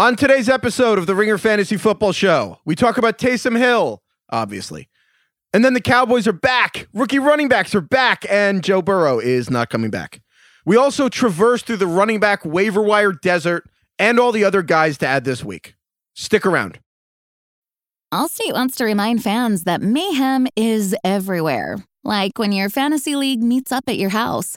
On today's episode of the Ringer Fantasy Football Show, we talk about Taysom Hill, obviously. And then the Cowboys are back. Rookie running backs are back, and Joe Burrow is not coming back. We also traverse through the running back waiver wire desert and all the other guys to add this week. Stick around. Allstate wants to remind fans that mayhem is everywhere. Like when your fantasy league meets up at your house.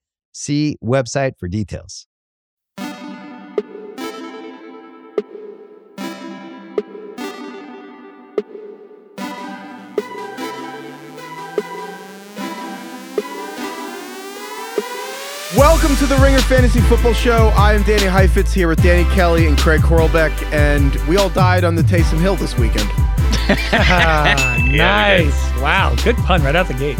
See website for details. Welcome to the Ringer Fantasy Football Show. I am Danny Heifetz here with Danny Kelly and Craig Horlbeck, and we all died on the Taysom Hill this weekend. nice. wow. Good pun right out the gate.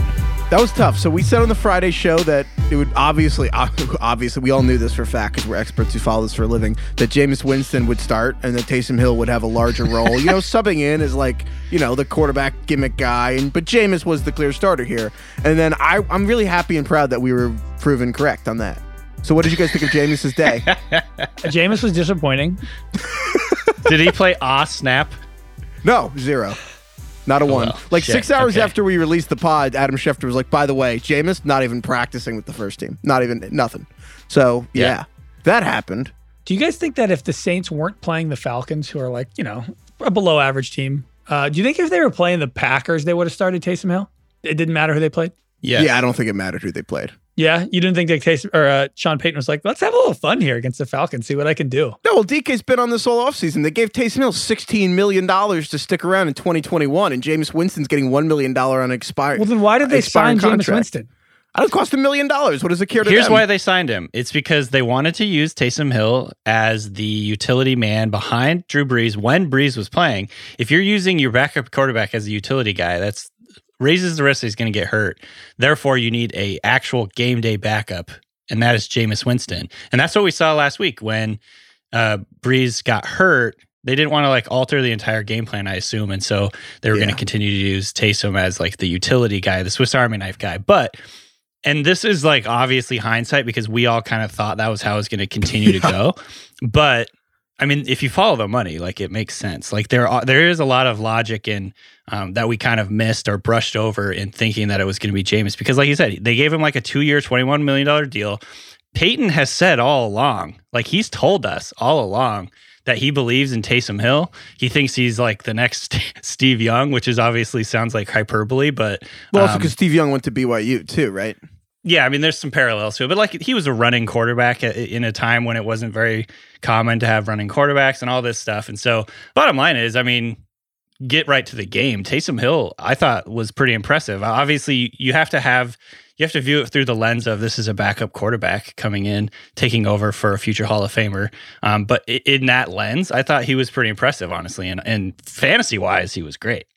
That was tough. So we said on the Friday show that it would obviously, obviously, we all knew this for a fact because we're experts who follow this for a living. That Jameis Winston would start and that Taysom Hill would have a larger role. you know, subbing in as like you know the quarterback gimmick guy, and but Jameis was the clear starter here. And then I, I'm really happy and proud that we were proven correct on that. So what did you guys think of Jameis's day? Jameis was disappointing. Did he play ah snap? No, zero. Not a Oh, one. well, like shit, six hours okay. after we released the pod, Adam Schefter was like, "By the way, Jameis not even practicing with the first team. Not even nothing." So yeah, Yeah. that happened. Do you guys think that if the Saints weren't playing the Falcons, who are like, you know, a below average team, uh, do you think if they were playing the Packers, they would have started Taysom Hill? It didn't matter who they played? Yeah, Yeah, I don't think it mattered who they played. Yeah. You didn't think that Taysom or uh, Sean Payton was like, let's have a little fun here against the Falcons, see what I can do. No, well, DK's been on this all offseason. They gave Taysom Hill $16 million to stick around in 2021, and Jameis Winston's getting $1 million on expired. Well, then why did they expiring sign Jameis contract. Winston? I don't cost a million dollars. What does it care to Here's them? why they signed him. It's because they wanted to use Taysom Hill as the utility man behind Drew Brees when Brees was playing. If you're using your backup quarterback as a utility guy, that's raises the risk that he's going to get hurt. Therefore, you need a actual game day backup, and that is Jameis Winston. And that's what we saw last week when uh, Brees got hurt. They didn't want to like alter the entire game plan, I assume, and so they were going to continue to use Taysom as like the utility guy, the Swiss Army knife guy. But and this is like obviously hindsight because we all kind of thought that was how it was going to continue to go. But I mean, if you follow the money, like it makes sense. Like there are there is a lot of logic in um, that we kind of missed or brushed over in thinking that it was going to be Jameis because, like you said, they gave him like a two year, twenty one million dollar deal. Payton has said all along, like he's told us all along that he believes in Taysom Hill. He thinks he's like the next Steve Young, which is obviously sounds like hyperbole, but Well, also um, because Steve Young went to BYU too, right? Yeah, I mean, there's some parallels to it, but like he was a running quarterback in a time when it wasn't very common to have running quarterbacks and all this stuff. And so, bottom line is, I mean, get right to the game. Taysom Hill, I thought was pretty impressive. Obviously, you have to have you have to view it through the lens of this is a backup quarterback coming in, taking over for a future Hall of Famer. Um, but in that lens, I thought he was pretty impressive, honestly, and and fantasy wise, he was great.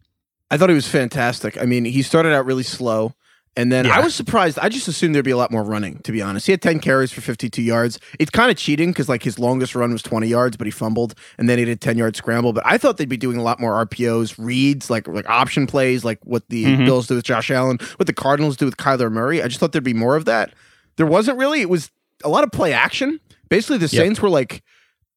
I thought he was fantastic. I mean, he started out really slow. And then I was surprised. I just assumed there'd be a lot more running, to be honest. He had 10 carries for 52 yards. It's kind of cheating because, like, his longest run was 20 yards, but he fumbled. And then he did a 10 yard scramble. But I thought they'd be doing a lot more RPOs, reads, like like option plays, like what the Mhm. Bills do with Josh Allen, what the Cardinals do with Kyler Murray. I just thought there'd be more of that. There wasn't really. It was a lot of play action. Basically, the Yep. Saints were like,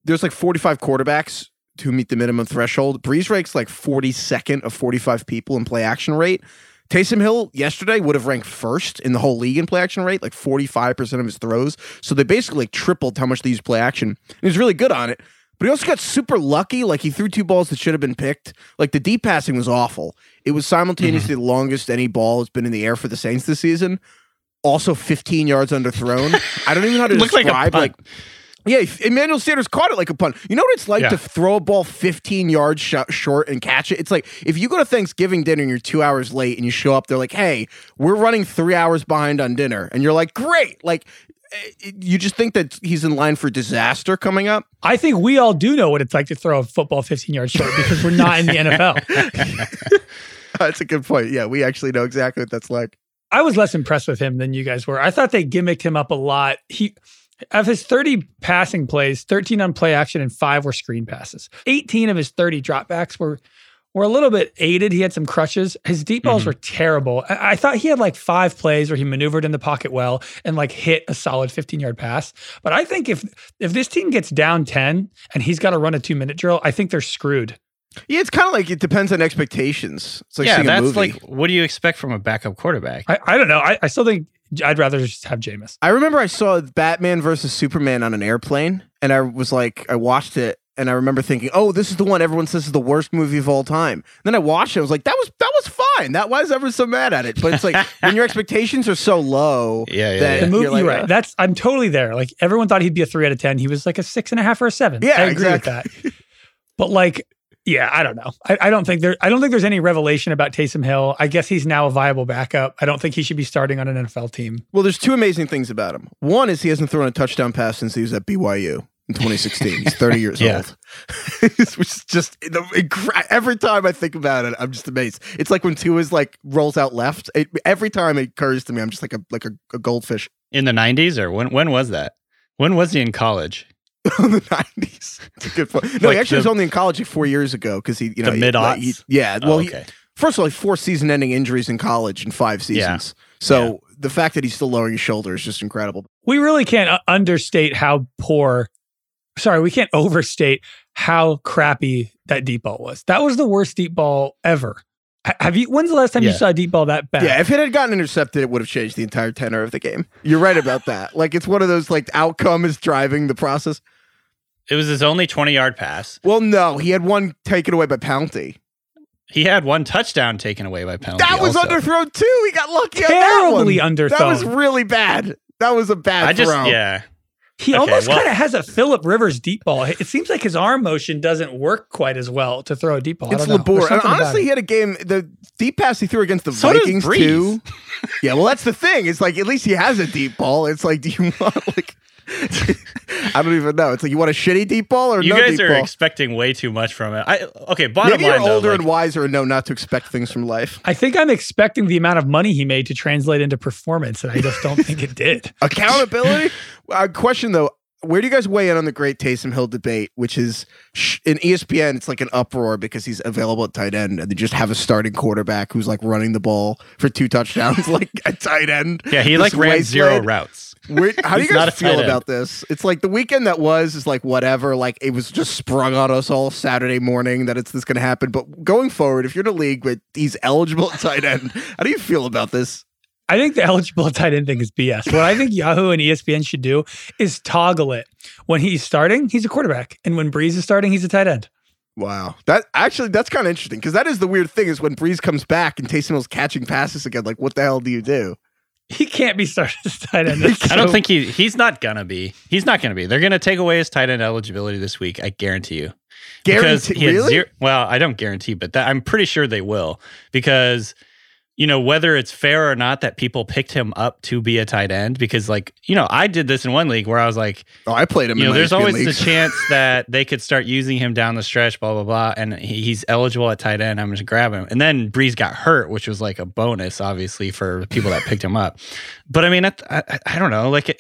there's like 45 quarterbacks to meet the minimum threshold. Brees ranks like 42nd of 45 people in play action rate. Taysom Hill yesterday would have ranked first in the whole league in play action rate, like 45% of his throws. So they basically like tripled how much they use play action. And he was really good on it. But he also got super lucky. Like he threw two balls that should have been picked. Like the deep passing was awful. It was simultaneously mm-hmm. the longest any ball has been in the air for the Saints this season. also 15 yards underthrown. I don't even know how to like describe punt. like. Yeah, Emmanuel Sanders caught it like a punt. You know what it's like Yeah. to throw a ball 15 yards sh- short and catch it? It's like if you go to Thanksgiving dinner and you're two hours late and you show up, they're like, hey, we're running three hours behind on dinner. And you're like, great. Like, eh, you just think that he's in line for disaster coming up. I think we all do know what it's like to throw a football 15 yards short because we're not in the NFL. That's a good point. Yeah, we actually know exactly what that's like. I was less impressed with him than you guys were. I thought they gimmicked him up a lot. He of his 30 passing plays, 13 on play action and 5 were screen passes. 18 of his 30 dropbacks were were a little bit aided. He had some crutches. His deep balls Mhm. were terrible. I, I thought he had like 5 plays where he maneuvered in the pocket well and like hit a solid 15-yard pass. But I think if if this team gets down 10 and he's got to run a 2-minute drill, I think they're screwed. Yeah, it's kind of like it depends on expectations. It's like yeah, seeing a that's movie. like what do you expect from a backup quarterback? I, I don't know. I, I still think I'd rather just have Jameis. I remember I saw Batman versus Superman on an airplane, and I was like, I watched it, and I remember thinking, "Oh, this is the one everyone says is the worst movie of all time." And then I watched it, I was like, "That was that was fine. That why is everyone so mad at it?" But it's like when your expectations are so low, Yeah, yeah, that yeah. The movie, you're like, right. uh, That's I'm totally there. Like everyone thought he'd be a three out of ten. He was like a six and a half or a seven. Yeah, I agree exactly. with that. But like, yeah, I don't know. I, I don't think there. I don't think there's any revelation about Taysom Hill. I guess he's now a viable backup. I don't think he should be starting on an NFL team. Well, there's two amazing things about him. One is he hasn't thrown a touchdown pass since he was at BYU in 2016. He's 30 years Yeah. old, which is just incre- every time I think about it, I'm just amazed. It's like when Tua's like rolls out left. It, every time it occurs to me, I'm just like a like a, a goldfish In the '90s or when? When was that? When was he in college? in the 90s. Good point. No, Like he actually was the- only in college like four years ago because he, you know, The mid-aughts? he- yeah. Oh, Well, he, first of all, he four season-ending injuries in college in five seasons. So the fact that he's still lowering his shoulder is just incredible. We really can't uh, understate how poor. Sorry, we can't overstate how crappy that deep ball was. That was the worst deep ball ever. Have you? When's the last time you saw a deep ball that bad? Yeah, if it had gotten intercepted, it would have changed the entire tenor of the game. You're right about that. Like it's one of those like outcome is driving the process. It was his only 20 yard pass. Well, no, he had one taken away by penalty. He had one touchdown taken away by penalty. That was also. underthrown too. He got lucky on that one. Terribly That was really bad. That was a bad I just throw. yeah. He Okay, almost well- kind of has a Philip Rivers deep ball. It seems like his arm motion doesn't work quite as well to throw a deep ball. It's don't know. There's laborious. And honestly, he had a game. The deep pass he threw against the So Vikings too. Yeah, well, that's the thing. It's like at least he has a deep ball. It's like, do you want like? I don't even know. It's like you want a shitty deep ball or You no guys deep are ball. expecting way too much from it. I okay, bottom Maybe line you're though, older like- and wiser and know not to expect things from life. I think I'm expecting the amount of money he made to translate into performance, and I just don't think it did. Accountability. uh, question though. Where do you guys weigh in on the great Taysom Hill debate, which is sh- in ESPN? It's like an uproar because he's available at tight end, and they just have a starting quarterback who's like running the ball for two touchdowns, like at tight end. yeah, he like ran zero wasteland. routes. Where, how do you guys feel about this? It's like the weekend that was is like whatever. Like it was just sprung on us all Saturday morning that it's this going to happen. But going forward, if you're in a league with he's eligible at tight end, how do you feel about this? I think the eligible tight end thing is BS. What I think Yahoo and ESPN should do is toggle it. When he's starting, he's a quarterback, and when Brees is starting, he's a tight end. Wow, that actually that's kind of interesting because that is the weird thing is when Brees comes back and Taysom Hill's catching passes again. Like, what the hell do you do? He can't be started as tight end. I don't think he he's not gonna be. He's not gonna be. They're gonna take away his tight end eligibility this week. I guarantee you. Because Guarantee- he had really? zero. Well, I don't guarantee, but that, I'm pretty sure they will because you know whether it's fair or not that people picked him up to be a tight end because like you know I did this in one league where I was like Oh, I played him. you know there's always leagues. the chance that they could start using him down the stretch blah blah blah and he's eligible at tight end I'm just grab him and then Brees got hurt which was like a bonus obviously for people that picked him up but I mean I, I, I don't know like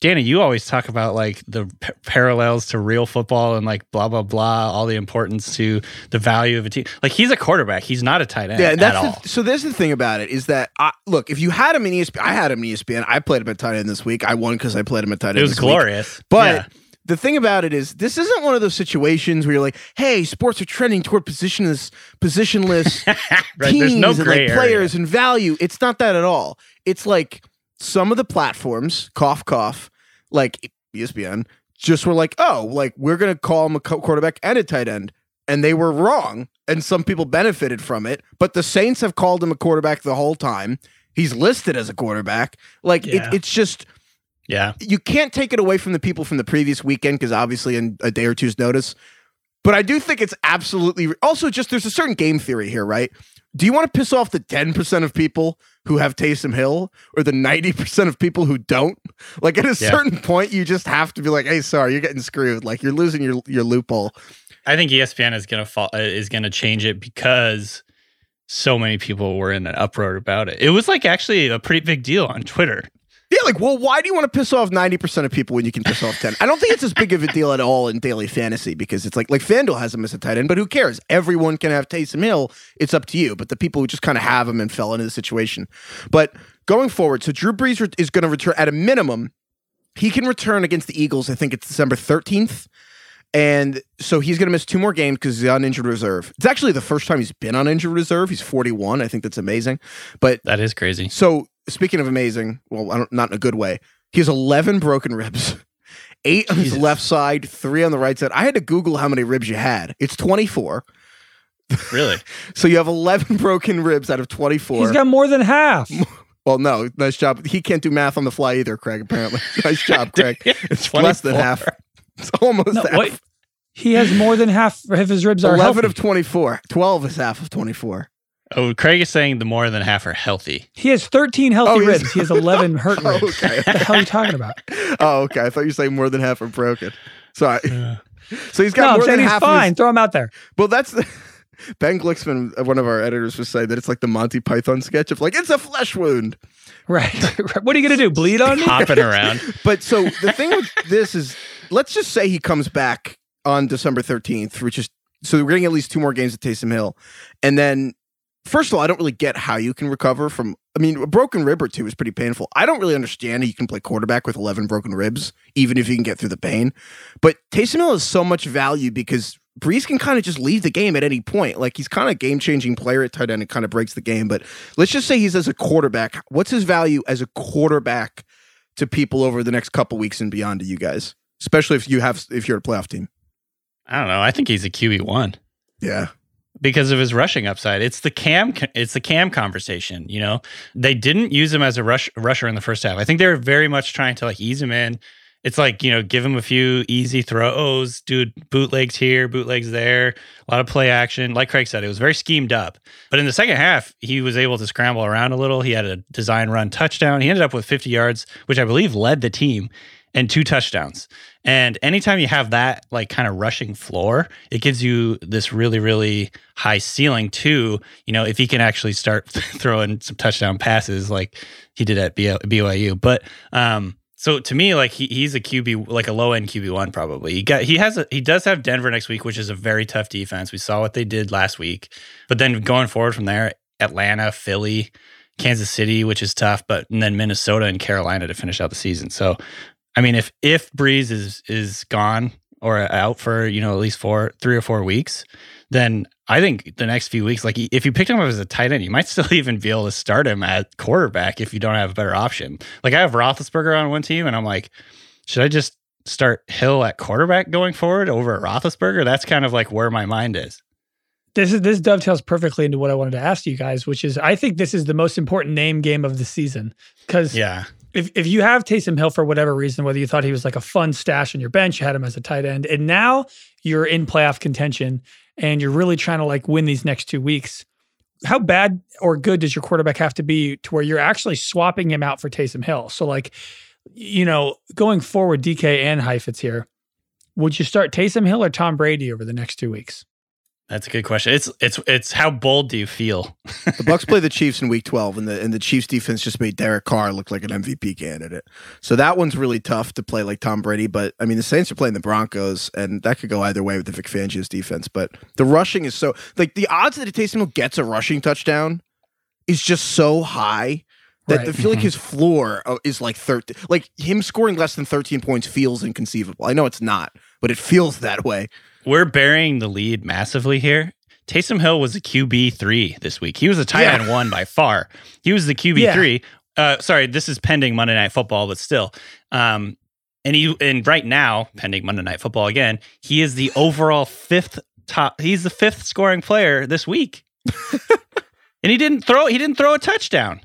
Danny you always talk about like the p- parallels to real football and like blah blah blah all the importance to the value of a team like he's a quarterback he's not a tight end Yeah, at that's all the, so. There's the thing about it is that I, look, if you had him in ESPN, I had him in ESPN. I played him at tight end this week. I won because I played him at tight end. it was this week. glorious But Yeah. the thing about it is, this isn't one of those situations where you're like, "Hey, sports are trending toward positionless, positionless right teams no and like area. players and value." It's not that at all. It's like some of the platforms, cough cough, like ESPN, just were like, "Oh, like we're gonna call him a quarterback and a tight end," and they were wrong, and some people benefited from it. But the Saints have called him a quarterback the whole time. He's listed as a quarterback. Like Yeah. it, it's just Yeah. you can't take it away from the people from the previous weekend because obviously in a day or two's notice. But I do think it's absolutely also just there's a certain game theory here, right? Do you want to piss off the 10% of people who have Taysom Hill or the 90% of people who don't? Like at a Yeah. certain point, you just have to be like, hey, sorry, you're getting screwed. Like you're losing your, your loophole. I think ESPN is gonna fall, uh, is gonna change it because so many people were in an uproar about it. It was like actually a pretty big deal on Twitter. Yeah, like, well, why do you want to piss off 90% of people when you can piss off 10? I don't think it's as big of a deal at all in daily fantasy because it's like, like FanDuel has him as a tight end, but who cares? Everyone can have Taysom Hill. It's up to you. But the people who just kind of have him and fell into the situation. But going forward, so Drew Brees re- is going to return at a minimum. He can return against the Eagles. I think it's December 13th. And so he's going to miss two more games because he's on injured reserve. It's actually the first time he's been on injured reserve. He's 41. I think that's amazing. But That is crazy. so speaking of amazing, well, I don't, not in a good way. He has 11 broken ribs, eight on his left side, three on the right side. I had to Google how many ribs you had. It's 24. Really? So you have 11 broken ribs out of 24. He's got more than half. well, no, nice job. He can't do math on the fly either, Craig, apparently. nice job, Craig. It's less than half. It's almost No, half. wait. He has more than half of his ribs are 11 healthy. of 24. 12 is half of 24. Oh, Craig is saying the more than half are healthy. he has 13 healthy Oh, ribs. He has 11 hurt Oh, ribs. okay. What the hell are you talking about? Oh, okay. I thought you were saying more than half are broken. Sorry. So he's got No, I'm more saying than he's half of his- fine. Throw him out there. Well, that's the, Ben Glicksman, uh, one of our editors, was saying that it's like the Monty Python sketch of like it's a flesh wound. Right. what are you going to do? Bleed on me? Hopping around. But so the thing with this is, let's just say he comes back on December thirteenth, which is so we're getting at least two more games at Taysom Hill, and then first of all, I don't really get how you can recover from. I mean, a broken rib or two is pretty painful. I don't really understand how you can play quarterback with eleven broken ribs, even if you can get through the pain. But Taysom Hill has so much value because Brees can kind of just leave the game at any point. Like he's kind of game changing player at tight end. It kind of breaks the game. But let's just say he's as a quarterback. What's his value as a quarterback to people over the next couple weeks and beyond to you guys, especially if you have if you're a playoff team? I don't know. I think he's a QB one Yeah. because of his rushing upside. It's the cam. It's the cam conversation. You know, they didn't use him as a rush rusher in the first half. I think they were very much trying to like ease him in. It's like you know, give him a few easy throws, do bootlegs here, bootlegs there, a lot of play action. Like Craig said, it was very schemed up. But in the second half, he was able to scramble around a little. He had a design run touchdown. He ended up with 50 yards, which I believe led the team, and two touchdowns. And anytime you have that like kind of rushing floor, it gives you this really, really high ceiling too. You know, if he can actually start throwing some touchdown passes like he did at BYU. But um, so to me, like he, he's a QB, like a low end QB one probably. He got he has a he does have Denver next week, which is a very tough defense. We saw what they did last week, but then going forward from there, Atlanta, Philly, Kansas City, which is tough, but and then Minnesota and Carolina to finish out the season. So, I mean, if if Brees is is gone or out for you know at least four, three or four weeks, then I think the next few weeks, like if you picked him up as a tight end, you might still even be able to start him at quarterback if you don't have a better option. Like I have Roethlisberger on one team, and I'm like, should I just start Hill at quarterback going forward over at Roethlisberger? That's kind of like where my mind is. This is this dovetails perfectly into what I wanted to ask you guys, which is I think this is the most important name game of the season because Yeah. If if you have Taysom Hill for whatever reason, whether you thought he was like a fun stash on your bench, you had him as a tight end, and now you're in playoff contention and you're really trying to like win these next two weeks. How bad or good does your quarterback have to be to where you're actually swapping him out for Taysom Hill? So like, you know, going forward, DK and Heifetz here, would you start Taysom Hill or Tom Brady over the next two weeks? That's a good question. It's it's it's how bold do you feel? The Bucs play the Chiefs in Week 12, and the and the Chiefs defense just made Derek Carr look like an MVP candidate. So that one's really tough to play like Tom Brady. But I mean, the Saints are playing the Broncos, and that could go either way with the Vic Fangio's defense. But the rushing is so like the odds that Taysom Hill gets a rushing touchdown is just so high. That Right. I feel like his floor uh, is like 13. Like him scoring less than 13 points feels inconceivable. I know it's not, but it feels that way. We're burying the lead massively here. Taysom Hill was a QB three this week. He was a tight Yeah. end one by far. He was the QB Yeah. three. Uh, sorry, this is pending Monday Night Football, but still. Um, and he and right now, pending Monday Night Football again, he is the overall fifth top. He's the fifth scoring player this week, and he didn't throw. He didn't throw a touchdown.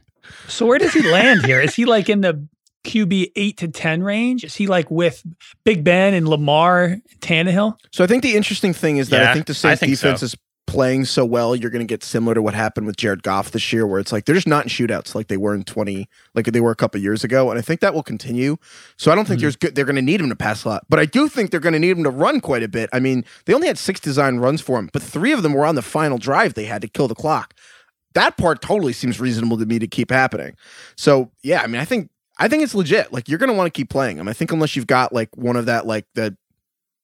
So where does he land here? Is he like in the QB eight to ten range? Is he like with Big Ben and Lamar, Tannehill? So I think the interesting thing is that I think the I Saints think defense so. is playing so well. You're going to get similar to what happened with Jared Goff this year, where it's like they're just not in shootouts like they were in 20, like they were a couple years ago, and I think that will continue. So I don't think Mhm. there's good. They're going to need him to pass a lot, but I do think they're going to need him to run quite a bit. I mean, they only had six design runs for him, but three of them were on the final drive. They had to kill the clock. That part totally seems reasonable to me to keep happening. So yeah, I mean, I think I think it's legit. Like you're going to want to keep playing him. I think unless you've got like one of that like the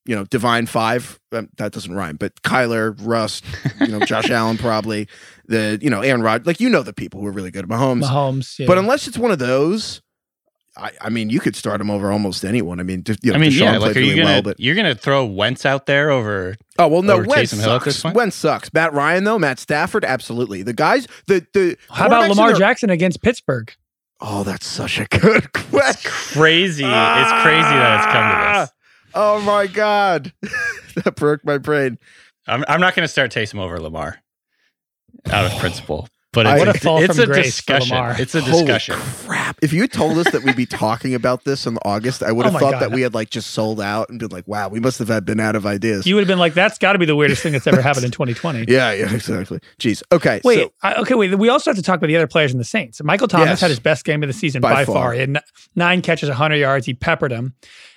you know, Divine Five. Um, that doesn't rhyme, but Kyler, Russ, you know, Josh Allen, probably the you know Aaron Rod. Like you know the people who are really good, at Mahomes. Mahomes. Yeah. But unless it's one of those, I, I mean, you could start him over almost anyone. I mean, you know, I mean, Deshaun yeah, played like are you really gonna well, but you're gonna throw Wentz out there over? oh well, no, over Wentz Taysom Hill at this sucks. Wentz sucks. Matt Ryan though, Matt Stafford, absolutely. The guys, the the how about Lamar their- Jackson against Pittsburgh? Oh, that's such a good question. Crazy! it's crazy that it's come to ah! this. Oh my god, that broke my brain. I'm I'm not gonna start Taysom over Lamar out of oh. principle, but I- it's, What a fall it's from a grace for discussion. Lamar. It's a Holy discussion. crap! If you told us that we'd be talking about this in August, I would Oh have my thought God. that we had like just sold out and been like, "Wow, we must have had been out of ideas." You would have been like, "That's got to be the weirdest thing that's ever happened in 2020." yeah, yeah, exactly. Jeez. Okay. Wait, so- I, okay, wait. We also have to talk about the other players in the Saints. Michael Thomas Yes. had his best game of the season By by, far. far. He had n- nine catches, 100 yards. He peppered him.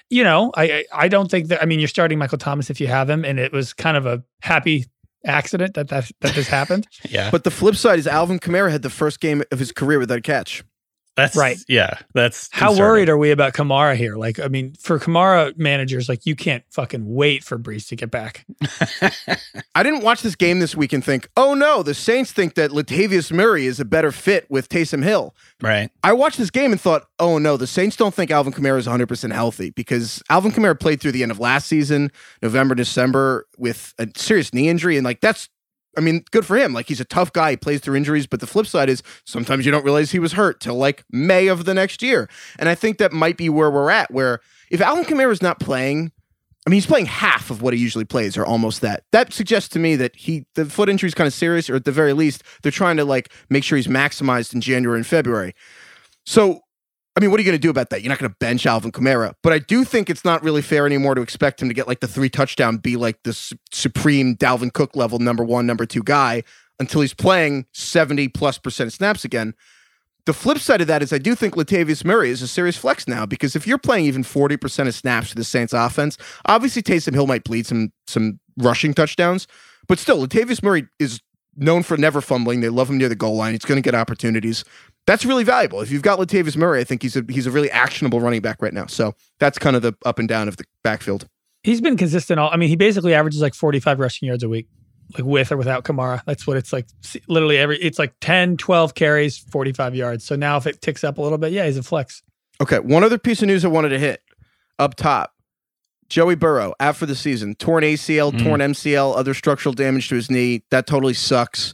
You know, I I I don't think that. I mean, you're starting Michael Thomas if you have him, and it was kind of a happy accident that that, that this happened. Yeah, but the flip side is Alvin Kamara had the first game of his career without a catch. That's right. Yeah, that's How worried are we about Kamara here? Like, I mean, for Kamara managers, like you can't fucking wait for Brees to get back. I didn't watch this game this week and think, "Oh no, the Saints think that Latavius Murray is a better fit with Taysom Hill." right? I watched this game and thought, oh no, the Saints don't think Alvin Kamara is 100% healthy because Alvin Kamara played through the end of last season, November, December, with a serious knee injury. And like, that's, I mean, good for him. Like, he's a tough guy. He plays through injuries. But the flip side is sometimes you don't realize he was hurt till like May of the next year. And I think that might be where we're at, where if Alvin Kamara is not playing, I mean, he's playing half of what he usually plays, or almost that. That suggests to me that he the foot injury is kind of serious, or at the very least, they're trying to like make sure he's maximized in January and February. So, I mean, what are you going to do about that? You're not going to bench Alvin Kamara, but I do think it's not really fair anymore to expect him to get like the three touchdown, be like the su- supreme Dalvin Cook level number one, number two guy until he's playing 70 plus percent of snaps again. The flip side of that is I do think Latavius Murray is a serious flex now because if you're playing even 40% of snaps for the Saints offense, obviously Taysom Hill might bleed some some rushing touchdowns, but still Latavius Murray is known for never fumbling. They love him near the goal line. He's going to get opportunities. That's really valuable. If you've got Latavius Murray, I think he's a he's a really actionable running back right now. So that's kind of the up and down of the backfield. He's been consistent. All I mean, he basically averages like 45 rushing yards a week, like with or without Kamara. That's what it's like. Literally every, it's like 10, 12 carries, 45 yards. So now if it ticks up a little bit, yeah, he's a flex. Okay, one other piece of news I wanted to hit up top. Joey Burrow out for the season, torn ACL, Mm. torn MCL, other structural damage to his knee. That totally sucks.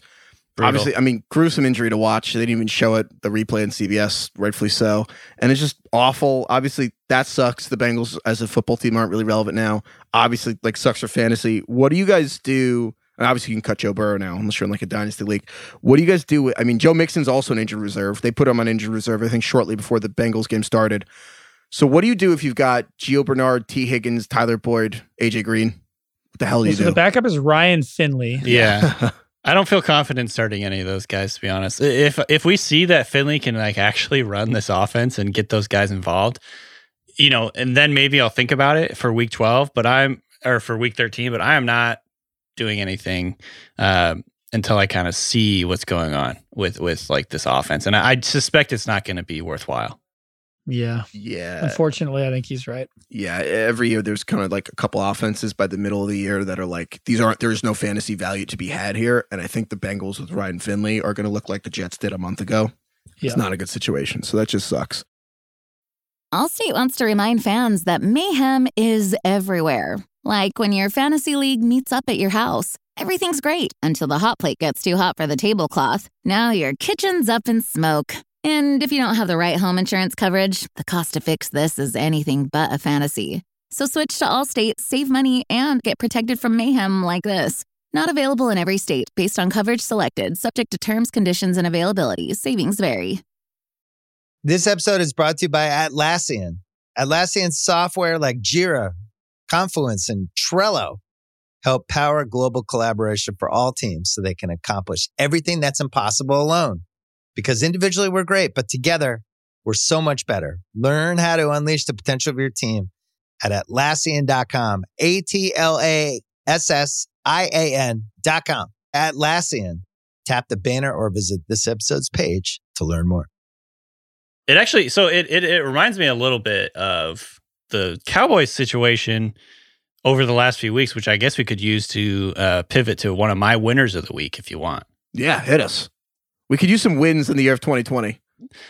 Brutal. Obviously, I mean, gruesome injury to watch. They didn't even show it, the replay on CBS, rightfully so. And it's just awful. Obviously, that sucks. The Bengals as a football team aren't really relevant now. Obviously, like sucks for fantasy. What do you guys do? And obviously, you can cut Joe Burrow now, unless you're in like a dynasty league. What do you guys do? With, I mean, Joe Mixon's also an injured reserve. They put him on injured reserve, I think, shortly before the Bengals game started. So, what do you do if you've got Gio Bernard, Tee Higgins, Tyler Boyd, AJ Green? What the hell do you so do? the backup is Ryan Finley. Yeah. I don't feel confident starting any of those guys to be honest. If if we see that Finley can like actually run this offense and get those guys involved, you know, and then maybe I'll think about it for week 12, but I'm or for week 13, but I am not doing anything um, until I kind of see what's going on with with like this offense. And I, I suspect it's not going to be worthwhile. Yeah. yeah. Unfortunately, I think he's right. Yeah, every year there's kind of like a couple offenses by the middle of the year that are like these aren't there's no fantasy value to be had here, and I think the Bengals with Ryan Finley are going to look like the Jets did a month ago. Yeah. It's not a good situation, so that just sucks. Allstate wants to remind fans that mayhem is everywhere. Like when your fantasy league meets up at your house. Everything's great until the hot plate gets too hot for the tablecloth. Now your kitchen's up in smoke. And if you don't have the right home insurance coverage, the cost to fix this is anything but a fantasy. So switch to Allstate, save money, and get protected from mayhem like this. Not available in every state based on coverage selected, subject to terms, conditions, and availability. Savings vary. This episode is brought to you by Atlassian. Atlassian software like Jira, Confluence, and Trello help power global collaboration for all teams so they can accomplish everything that's impossible alone. Because individually we're great, but together we're so much better. Learn how to unleash the potential of your team at Atlassian.com. A T L A S S I A N.com. Atlassian. Tap the banner or visit this episode's page to learn more. It actually, so it, it it reminds me a little bit of the Cowboys situation over the last few weeks, which I guess we could use to uh, pivot to one of my winners of the week if you want. Yeah, hit us. We could use some wins in the year of 2020.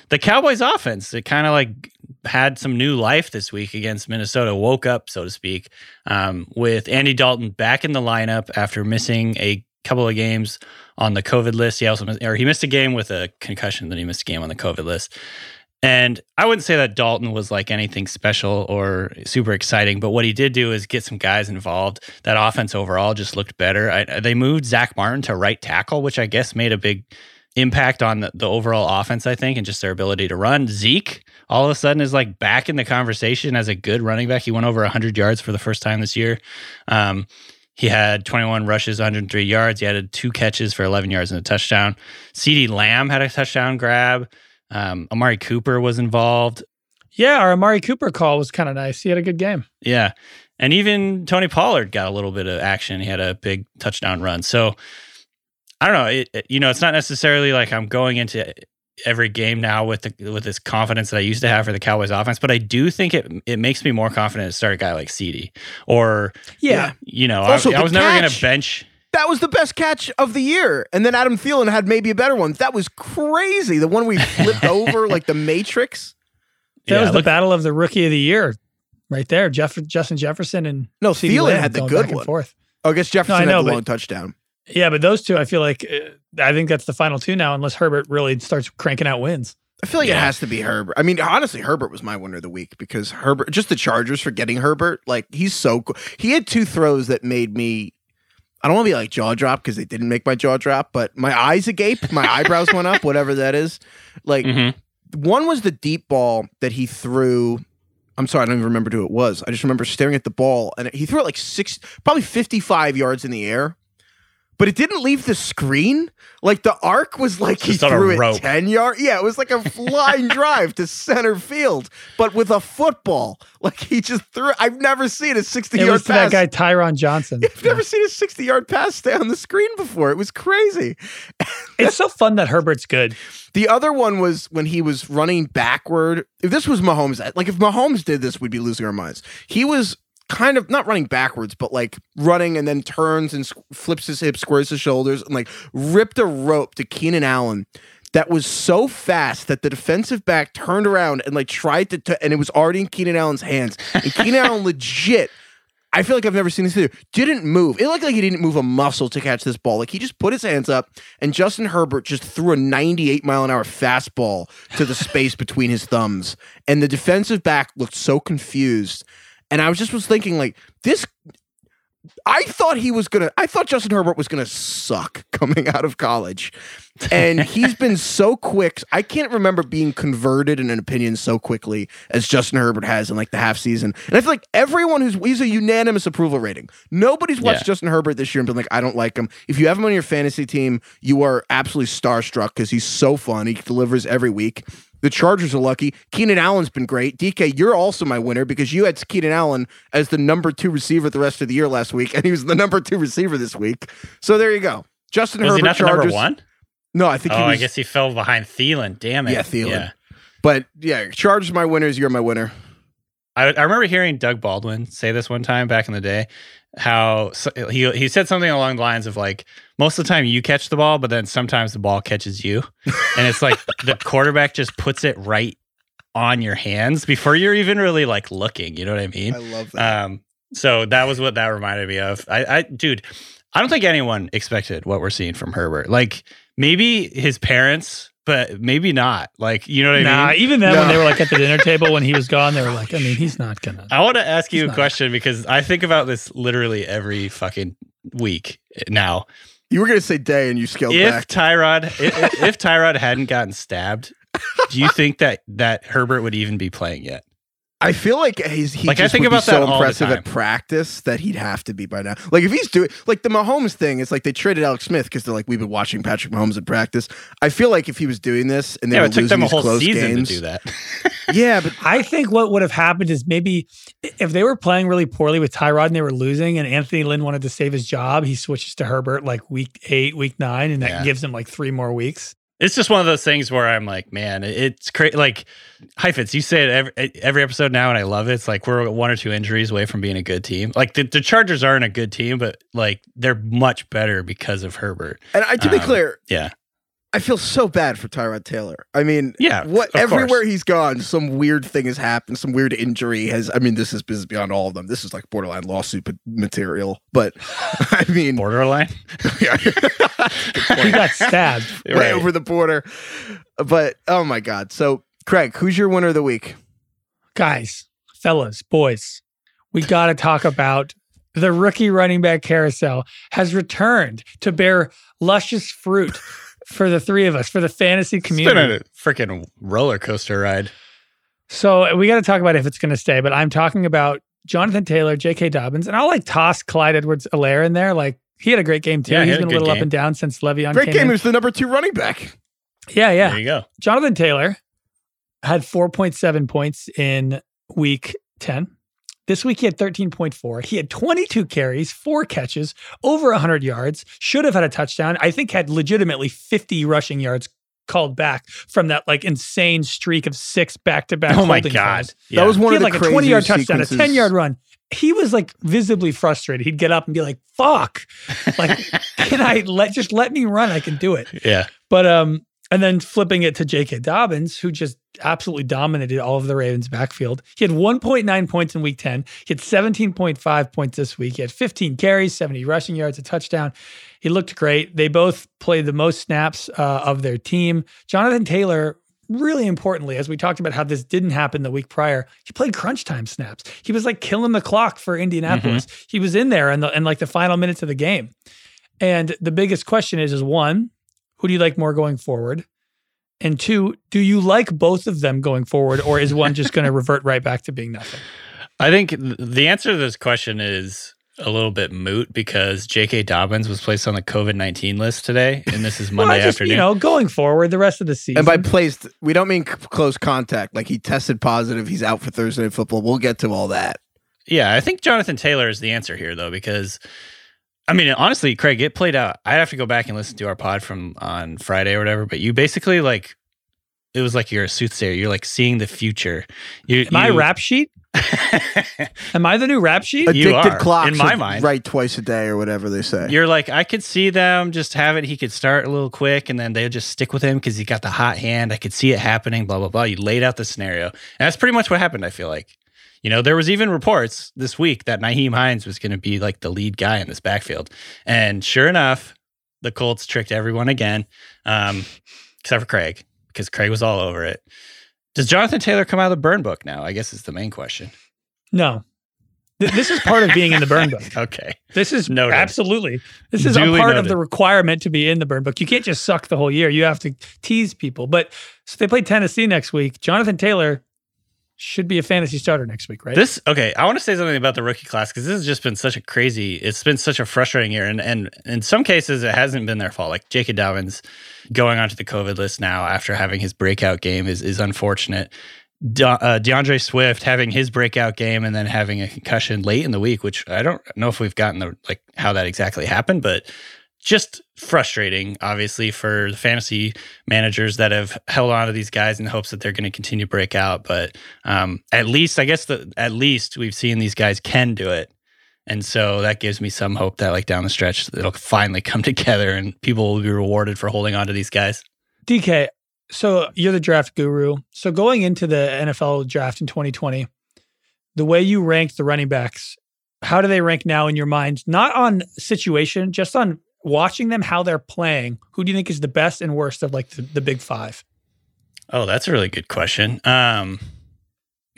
The Cowboys offense, it kind of like had some new life this week against Minnesota, woke up, so to speak, um, with Andy Dalton back in the lineup after missing a couple of games on the COVID list. He also missed, or he missed a game with a concussion, then he missed a game on the COVID list. And I wouldn't say that Dalton was like anything special or super exciting, but what he did do is get some guys involved. That offense overall just looked better. I, they moved Zach Martin to right tackle, which I guess made a big impact on the, the overall offense, I think, and just their ability to run. Zeke all of a sudden is like back in the conversation as a good running back. He went over 100 yards for the first time this year. Um, he had 21 rushes, 103 yards. He added two catches for 11 yards and a touchdown. CeeDee Lamb had a touchdown grab. Um, Amari Cooper was involved. Yeah, our Amari Cooper call was kind of nice. He had a good game. Yeah. And even Tony Pollard got a little bit of action. He had a big touchdown run. So I don't know. It, it, you know, it's not necessarily like I'm going into every game now with the with this confidence that I used to have for the Cowboys offense, but I do think it it makes me more confident to start a guy like CeeDee or yeah, you know, also, I, I was never going to bench that was the best catch of the year. And then Adam Thielen had maybe a better one. That was crazy. The one we flipped over like the Matrix. That yeah, was the battle of the rookie of the year right there. Jeff, Justin Jefferson and No, CeeDee Thielen Lamb had the good one. Forth. Oh, I guess Jefferson no, I know, had the long touchdown. Yeah, but those two, I feel like uh, I think that's the final two now, unless Herbert really starts cranking out wins. I feel like yeah. it has to be Herbert. I mean, honestly, Herbert was my winner of the week because Herbert, just the Chargers for getting Herbert. Like he's so cool. He had two throws that made me I don't want to be like jaw drop because they didn't make my jaw drop, but my eyes agape, my eyebrows went up, whatever that is. Like mm-hmm. one was the deep ball that he threw. I'm sorry, I don't even remember who it was. I just remember staring at the ball and he threw it like six, probably 55 yards in the air but it didn't leave the screen. Like the arc was like Just he threw it 10 yards. Yeah, it was like a flying drive to center field, but with a football. Like he just threw I've never seen a 60 it yard was pass. that guy Tyron Johnson. I've yeah. never seen a 60 yard pass stay on the screen before. It was crazy. it's so fun that Herbert's good. The other one was when he was running backward. If this was Mahomes, like if Mahomes did this, we'd be losing our minds. He was kind of not running backwards, but like running and then turns and flips his hips, squares his shoulders, and like ripped a rope to Keenan Allen that was so fast that the defensive back turned around and like tried to, t- and it was already in Keenan Allen's hands. And Keenan Allen legit. I feel like I've never seen this either. Didn't move. It looked like he didn't move a muscle to catch this ball. Like he just put his hands up, and Justin Herbert just threw a 98 mile an hour fastball to the space between his thumbs. And the defensive back looked so confused and I was just was thinking like this I thought he was gonna. I thought Justin Herbert was gonna suck coming out of college, and he's been so quick. I can't remember being converted in an opinion so quickly as Justin Herbert has in like the half season. And I feel like everyone who's he's a unanimous approval rating. Nobody's watched yeah. Justin Herbert this year and been like, I don't like him. If you have him on your fantasy team, you are absolutely starstruck because he's so fun. He delivers every week. The Chargers are lucky. Keenan Allen's been great. DK, you're also my winner because you had Keenan Allen as the number two receiver the rest of the year last week, and he was the number two receiver this week. So there you go. Justin was Herbert, he not Chargers. number one? No, I think. Oh, was, I guess he fell behind Thielen. Damn it. Yeah, Thielen. Yeah. But yeah, Chargers my winners. You're my winner. I, I remember hearing Doug Baldwin say this one time back in the day how he he said something along the lines of like most of the time you catch the ball but then sometimes the ball catches you and it's like the quarterback just puts it right on your hands before you're even really like looking. You know what I mean? I love that. Um, so that was what that reminded me of. I, I, dude, I don't think anyone expected what we're seeing from Herbert. Like maybe his parents, but maybe not. Like you know what I nah, mean? Even then, no. when they were like at the dinner table when he was gone, they were like, I mean, he's not gonna. I want to ask you a question because I think about this literally every fucking week now. You were gonna say day, and you scaled if back. Tyrod, if, if Tyrod hadn't gotten stabbed do you think that that Herbert would even be playing yet? I feel like he's he Like, I think would be about that so impressive at practice that he'd have to be by now. Like if he's doing like the Mahomes thing, it's like they traded Alex Smith because they're like we've been watching Patrick Mahomes in practice. I feel like if he was doing this and they yeah, were it took losing them a these whole close season games, to do that. yeah, but I think what would have happened is maybe if they were playing really poorly with Tyrod and they were losing and Anthony Lynn wanted to save his job, he switches to Herbert like week eight, week nine, and that Yeah. gives him like three more weeks. It's just one of those things where I'm like, man, it's crazy. Like Heifetz, you say it every, every episode now, and I love it. It's like we're one or two injuries away from being a good team. Like the, the Chargers aren't a good team, but like they're much better because of Herbert. and I, to be Um, clear, Yeah, I feel so bad for Tyrod Taylor. I mean, Yeah, what of course. everywhere he's gone, some weird thing has happened. Some weird injury has. I mean, this is, this is beyond all of them. This is like borderline lawsuit material. But I mean, borderline. yeah. He got stabbed. way Right. over the border. But oh my god! So Craig, who's your winner of the week? Guys, fellas, boys, we got to talk about the rookie running back carousel has returned to bear luscious fruit for the three of us, for the fantasy community. It's been a freaking roller coaster ride. So uh, we got to talk about if it's going to stay, but I'm talking about Jonathan Taylor, J.K. Dobbins, and I'll like toss Clyde Edwards Helaire in there. Like he had a great game too. Yeah, he has been a little up and down since Le'Veon Great came game. in. He was the number two running back. Yeah, yeah. There you go. Jonathan Taylor had 4.7 points in week 10. This week he had 13.4. He had 22 carries, four catches, over 100 yards, should have had a touchdown. I think had legitimately 50 rushing yards called back from that like insane streak of six back-to-back Oh my god. Yeah. That was one he of had the like a 20 yard touchdown, a 10 yard run. He was like visibly frustrated. He'd get up and be like, fuck. Like, can I let just let me run? I can do it. yeah. But um, and then flipping it to J.K. Dobbins, who just absolutely dominated all of the Ravens' backfield. He had 1.9 points in Week 10. He had 17.5 points this week. He had 15 carries, 70 rushing yards, a touchdown. He looked great. They both played the most snaps uh, of their team. Jonathan Taylor. Really importantly, as we talked about how this didn't happen the week prior, he played crunch time snaps. He was like killing the clock for Indianapolis. He was in there in the in like the final minutes of the game. And the biggest question is: is one, who do you like more going forward? And two, do you like both of them going forward, or is one just going to revert right back to being nothing? I think the answer to this question is a little bit moot because J.K. Dobbins was placed on the COVID nineteen list today, and this is Monday Well, just, afternoon. You know, going forward, the rest of the season. And by placed, we don't mean c- close contact. Like he tested positive. He's out for Thursday Football. We'll get to all that. Yeah, I think Jonathan Taylor is the answer here, though, because I mean, honestly, Craig, it played out. I'd have to go back and listen to our pod from on Friday or whatever, but you basically like it was like you're a soothsayer. You're like seeing the future. You, Am I rap sheet? Am I the new rap sheet? You Addicted are, clocks in my mind. right twice a day or whatever they say. You're like, I could see them just have it. He could start a little quick and then they'll just stick with him because he got the hot hand. I could see it happening, blah, blah, blah. You laid out the scenario. And that's pretty much what happened, I feel like. You know, there was even reports this week that Nyheim Hines was going to be like the lead guy in this backfield. And sure enough, the Colts tricked everyone again, um, except for Craig, because Craig was all over it. Does Jonathan Taylor come out of the burn book now? I guess is the main question. no. Th- This is part of being in the burn book. Okay. This is Noted. absolutely. This is a Duly part of the requirement to be in the burn book. You can't just suck the whole year. You have to tease people. But so they play Tennessee next week. Jonathan Taylor should be a fantasy starter next week, right? This okay. I want to say something about the rookie class because this has just been such a crazy. It's been such a frustrating year, and and in some cases it hasn't been their fault. Like J.K. Dobbins going onto the COVID list now after having his breakout game is is unfortunate. De, uh, DeAndre Swift having his breakout game and then having a concussion late in the week, which I don't know if we've gotten the like how that exactly happened, but just frustrating, obviously, for the fantasy managers that have held on to these guys in hopes that they're going to continue to break out. But um, at least, I guess, the, at least we've seen these guys can do it. And so that gives me some hope that, like, down the stretch, it'll finally come together and people will be rewarded for holding on to these guys. DK, so you're the draft guru. So going into the NFL draft in 2020, the way you ranked the running backs, how do they rank now in your mind? Not on situation, just on watching them, how they're playing. Who do you think is the best and worst of like the, the big five? Oh, that's a really good question. Um,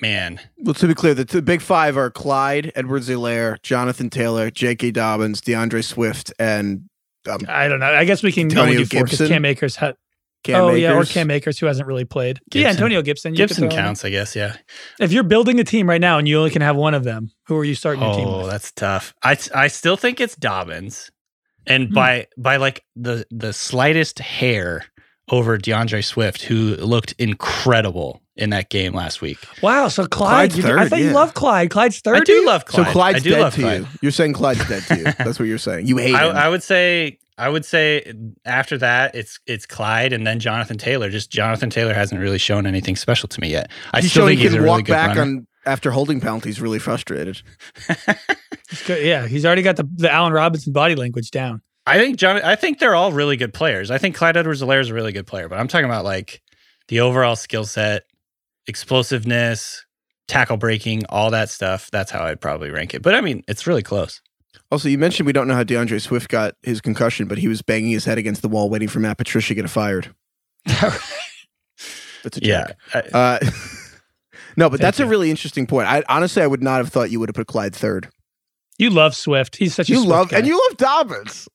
man, Well, to be clear, the two big five are Clyde, Edwards Helaire, Jonathan Taylor, J.K. Dobbins, DeAndre Swift, and um, I don't know. I guess we can Antonio only do four because Gibson? Cam Akers had. Cam oh yeah, or Cam Akers who hasn't really played. Yeah, Antonio Gibson. you Gibson counts, I guess. Yeah. If you're building a team right now and you only can have one of them, who are you starting your team with? Oh, that's tough. I I still think it's Dobbins, and Hmm. by by like the the slightest hair over D'Andre Swift, who looked incredible in that game last week. Wow, so Clyde, Clyde's you, I third, thought you yeah. loved Clyde. Clyde's third. I do love So Clyde. I Clyde's do dead love to Clyde. you. You're saying Clyde's dead to you. That's what you're saying. You hate I, him. I would say I would say after that it's it's Clyde and then Jonathan Taylor. Just Jonathan Taylor hasn't really shown anything special to me yet. I he's still think he he's a can really walk good back runner. on after holding penalties. Really frustrated. Yeah, he's already got the, the Allen Robinson body language down. I think John. I think they're all really good players. I think Clyde Edwards-Helaire is a really good player, but I'm talking about like the overall skill set, explosiveness, tackle breaking, all that stuff. That's how I'd probably rank it. But I mean, it's really close. Also, you mentioned we don't know how D'Andre Swift got his concussion, but he was banging his head against the wall, waiting for Matt Patricia to get fired. That's a Yeah, joke. I- Uh, no, but Thank that's a really interesting point. I honestly, I would not have thought you would have put Clyde third. You love Swift. He's such a You Swift love guy. and you love Dobbins.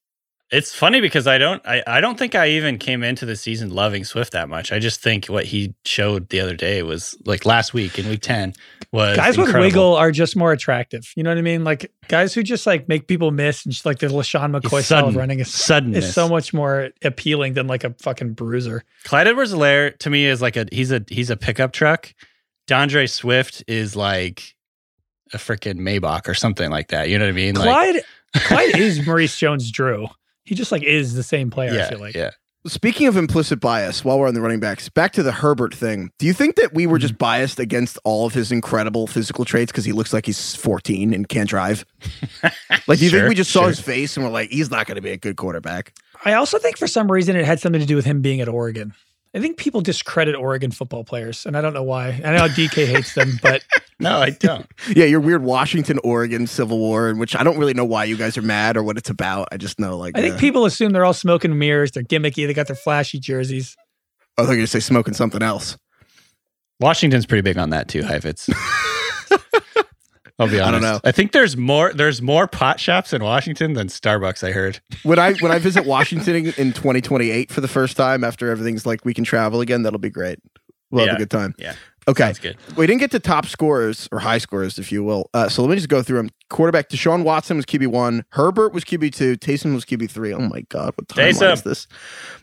It's funny because I don't I, I don't think I even came into the season loving Swift that much. I just think what he showed the other day was like last week in week 10 was guys with wiggle are just more attractive. You know what I mean? Like guys who just like make people miss and just like the LeSean McCoy style of sudden. running is, suddenness. is so much more appealing than like a fucking bruiser. Clyde Edwards-Helaire to me is like a he's a he's a pickup truck. D'Andre Swift is like a freaking Maybach or something like that. You know what I mean? Like, Clyde Clyde is Maurice Jones Drew. He just like is the same player, yeah, I feel like. yeah. Speaking of implicit bias, while we're on the running backs, back to the Herbert thing. Do you think that we were Mm-hmm. just biased against all of his incredible physical traits because he looks like he's 14 and can't drive? Like, do you think we just saw sure. his face and we're like, he's not going to be a good quarterback? I also think for some reason it had something to do with him being at Oregon. I think people discredit Oregon football players, and I don't know why. I know DK hates them, but No, I don't. Yeah, your weird Washington Oregon Civil War, in which I don't really know why you guys are mad or what it's about. I just know, like, I think uh, people assume they're all smoking mirrors. They're gimmicky. They got their flashy jerseys. I thought you were going to say smoking something else. Washington's pretty big on that too, Heifetz. I'll be honest. I don't know. I think there's more there's more pot shops in Washington than Starbucks, I heard. When I when I visit Washington in 2028 for the first time after everything's like we can travel again, that'll be great. We'll have a good time. Yeah. Okay. Sounds good. We didn't get to top scorers or high scorers, if you will. Uh, so let me just go through them. Quarterback Deshaun Watson was QB one. Herbert was QB two. Taysom was QB three. Oh my God, what Taysom. is this?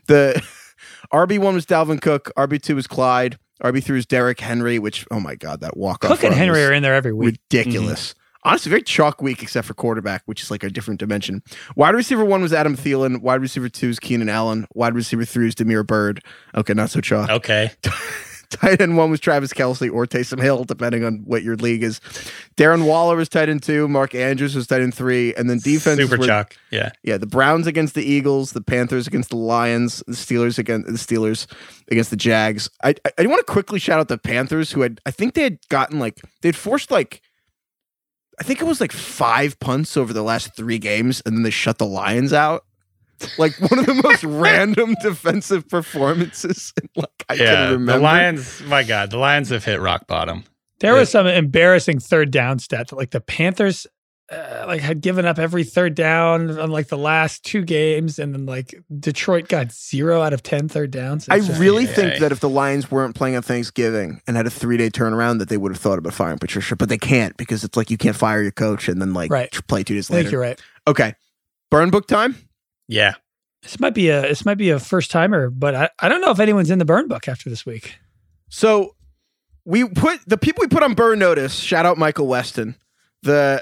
The RB one was Dalvin Cook. RB two was Clyde. RB three was Derrick Henry. Which oh my God, that walk off Cook and Henry are in there every week. ridiculous. Mm-hmm. Honestly, very chalk week except for quarterback, which is like a different dimension. Wide receiver one was Adam Thielen. Wide receiver two is Keenan Allen. Wide receiver three is Damiere Byrd. Okay, not so chalk. Okay. Tight end one was Travis Kelce or Taysom Hill, depending on what your league is. Darren Waller was tight end two. Mark Andrews was tight end three. And then defense Super were, chalk. Yeah. Yeah, the Browns against the Eagles, the Panthers against the Lions, the Steelers against the Steelers against the Jags. I I, I want to quickly shout out the Panthers who had I think they had gotten like they'd forced like I think it was like five punts over the last three games, and then they shut the Lions out. Like one of the most random defensive performances. Like I yeah. can remember. The Lions, my God, the Lions have hit rock bottom. There Yeah. was some embarrassing third down stats. Like the Panthers, uh, like had given up every third down on like the last two games, and then like Detroit got zero out of 10 third downs. I just- really Yeah. think that if the Lions weren't playing on Thanksgiving and had a three day turnaround, that they would have thought about firing Patricia, but they can't because it's like you can't fire your coach and then like Right. play two days I think later. you're right. Okay, burn book time. Yeah. This might be a this might be a first timer, but I, I don't know if anyone's in the burn book after this week. So we put the people we put on burn notice. Shout out Michael Weston. The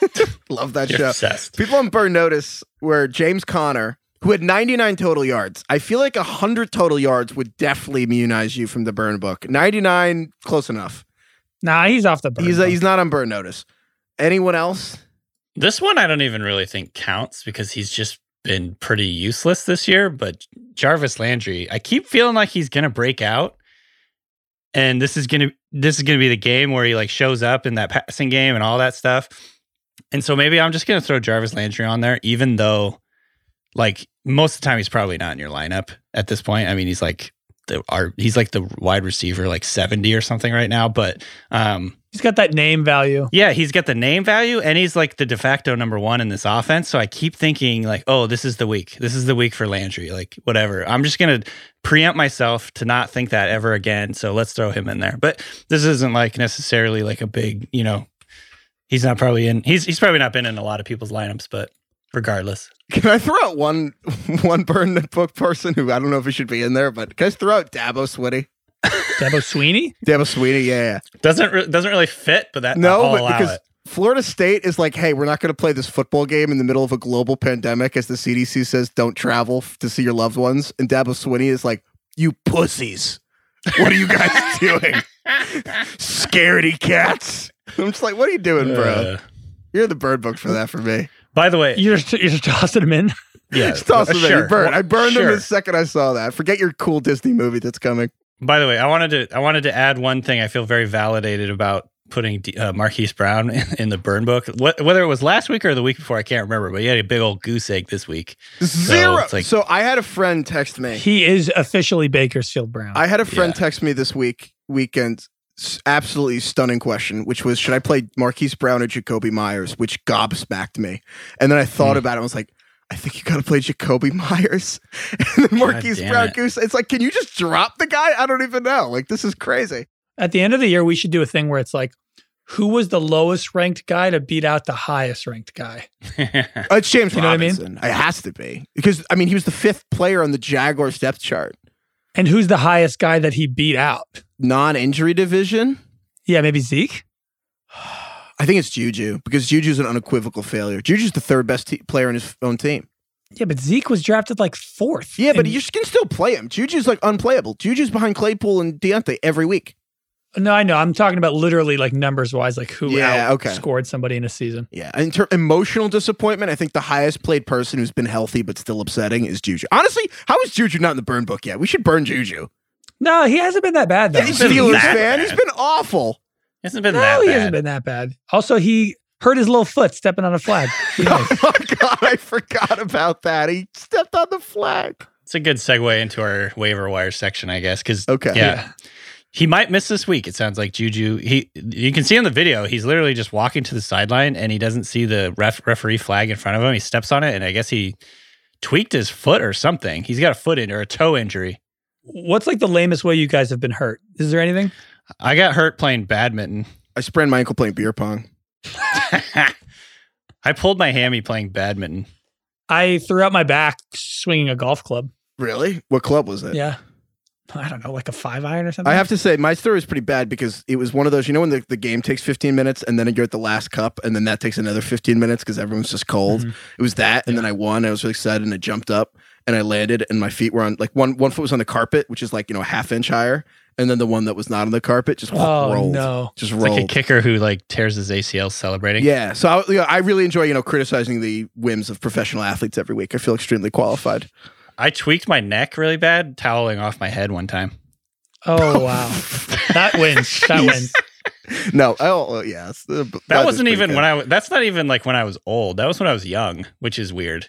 love that You're show. obsessed. People on burn notice were James Conner, who had 99 total yards. I feel like 100 total yards would definitely immunize you from the burn book. 99, close enough. Nah, he's off the burn. He's uh, book. he's not on burn notice. Anyone else? This one I don't even really think counts because he's just been pretty useless this year. But Jarvis Landry, I keep feeling like he's gonna break out, and this is gonna this is gonna be the game where he like shows up in that passing game and all that stuff. And so maybe I'm just gonna throw Jarvis Landry on there, even though like most of the time he's probably not in your lineup at this point. I mean, he's like the our he's like the wide receiver like 70 or something right now but um He's got that name value. yeah he's got the name value and he's like the de facto number one in this offense. So i keep thinking like oh this is the week. This is the week for landry like whatever. I'm just gonna preempt myself to not think that ever again. So let's throw him in there. But this isn't like necessarily like a big you know he's not probably in he's he's probably not been in a lot of people's lineups but regardless Can I throw out one one burn book person who I don't know if he should be in there, but can I throw out Dabo Swinney? Dabo Swinney. Dabo Swinney, yeah, yeah. doesn't re- doesn't really fit but that No, I'll but allow because it. Florida State is like, hey, we're not going to play this football game in the middle of a global pandemic, as the CDC says, don't travel f- to see your loved ones. And Dabo Swinney is like, you pussies. What are you guys doing? Scaredy cats. I'm just like, what are you doing, bro? Uh, You're the bird book for that for me. By the way You're just, you're just tossing him in. yeah Just toss him in. sure. You burn. I burned him Sure. the second I saw that. Forget your cool Disney movie that's coming. By the way, I wanted to I wanted to add one thing. I feel very validated about putting D- uh, Marquise Brown in, in the burn book. What, whether it was last week or the week before, I can't remember. But he had a big old goose egg this week. Zero. it's like- so I had a friend text me. He is officially Bakersfield Brown. I had a friend Yeah. text me this week weekend. S- Absolutely stunning question, which was should I play Marquise Brown or Jakobi Meyers, which gobsmacked me. And then I thought Hmm. about it. I was like, I think you got to play Jacoby Myers. And then Marquise Brown it. Goose. It's like, can you just drop the guy? I don't even know. Like this is crazy. At the end of the year, we should do a thing where it's like, who was the lowest ranked guy to beat out the highest ranked guy? Uh, it's James You know what I mean? It has to be because I mean he was the fifth player on the Jaguars depth chart, And who's the highest guy that he beat out? Non-injury division. Yeah, maybe Zeke. I think it's Juju because Juju's an unequivocal failure. Juju's the third best te- player on his own team. Yeah, but Zeke was drafted like fourth. Yeah, but you can still play him. Juju's like unplayable. Juju's behind Claypool and Diontae every week. no, I know. I'm talking about literally like numbers wise, like who Yeah, okay. scored somebody in a season. Yeah, in ter- emotional disappointment, I think the highest played person who's been healthy but still upsetting is Juju. Honestly, how is Juju not in the burn book yet? We should burn Juju. No, he hasn't been that bad though. He's been Steelers fan. bad. He's been awful. hasn't been no, that he hasn't been that bad. Also, he hurt his little foot stepping on a flag. Oh my god, I forgot about that. He stepped on the flag. It's a good segue into our waiver wire section, I guess. Because Okay. yeah, he might miss this week. It sounds like Juju. He you can see in the video, he's literally just walking to the sideline and he doesn't see the ref, referee flag in front of him. He steps on it, and I guess he tweaked his foot or something. He's got a foot in or a toe injury. What's like the lamest way you guys have been hurt? Is there anything? I got hurt playing badminton. I sprained my ankle playing beer pong. I pulled my hammy playing badminton. I threw out my back swinging a golf club. Really? What club was it? Yeah. I don't know, like a five iron or something. I have to say, my story is pretty bad because it was one of those, you know, when the, the game takes 15 minutes and then you're at the last cup and then that takes another 15 minutes because everyone's just cold. Mhm. It was that. And then I won. I was really excited and I jumped up and I landed and my feet were on, like, one, one foot was on the carpet, which is like, you know, a half inch higher. And then the one that was not on the carpet just Oh rolled. no. Just It's rolled. like a kicker who like tears his ACL celebrating. Yeah. So I, you know, I really enjoy, you know, criticizing the whims of professional athletes every week. I feel extremely qualified. I tweaked my neck really bad, toweling off my head one time. Oh wow. that wins. That wins. No. Oh, oh yes. That, wasn't even when I. w- That's not even like when I was old. That was when I was young, which is weird.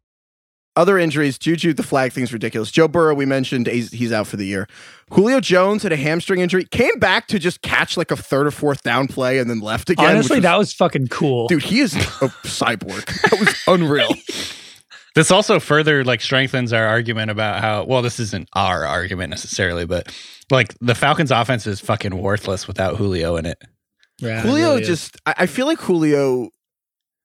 Other injuries, Juju, the flag thing's ridiculous. Joe Burrow, we mentioned he's, he's out for the year. Julio Jones had a hamstring injury, came back to just catch like a third or fourth down play and then left again. Honestly, was- that was fucking cool. dude, he is a cyborg. That was unreal. This also further like strengthens our argument about how well this isn't our argument necessarily, but like the Falcons offense is fucking worthless without Julio in it. Yeah, it Julio really just, I, I feel like Julio,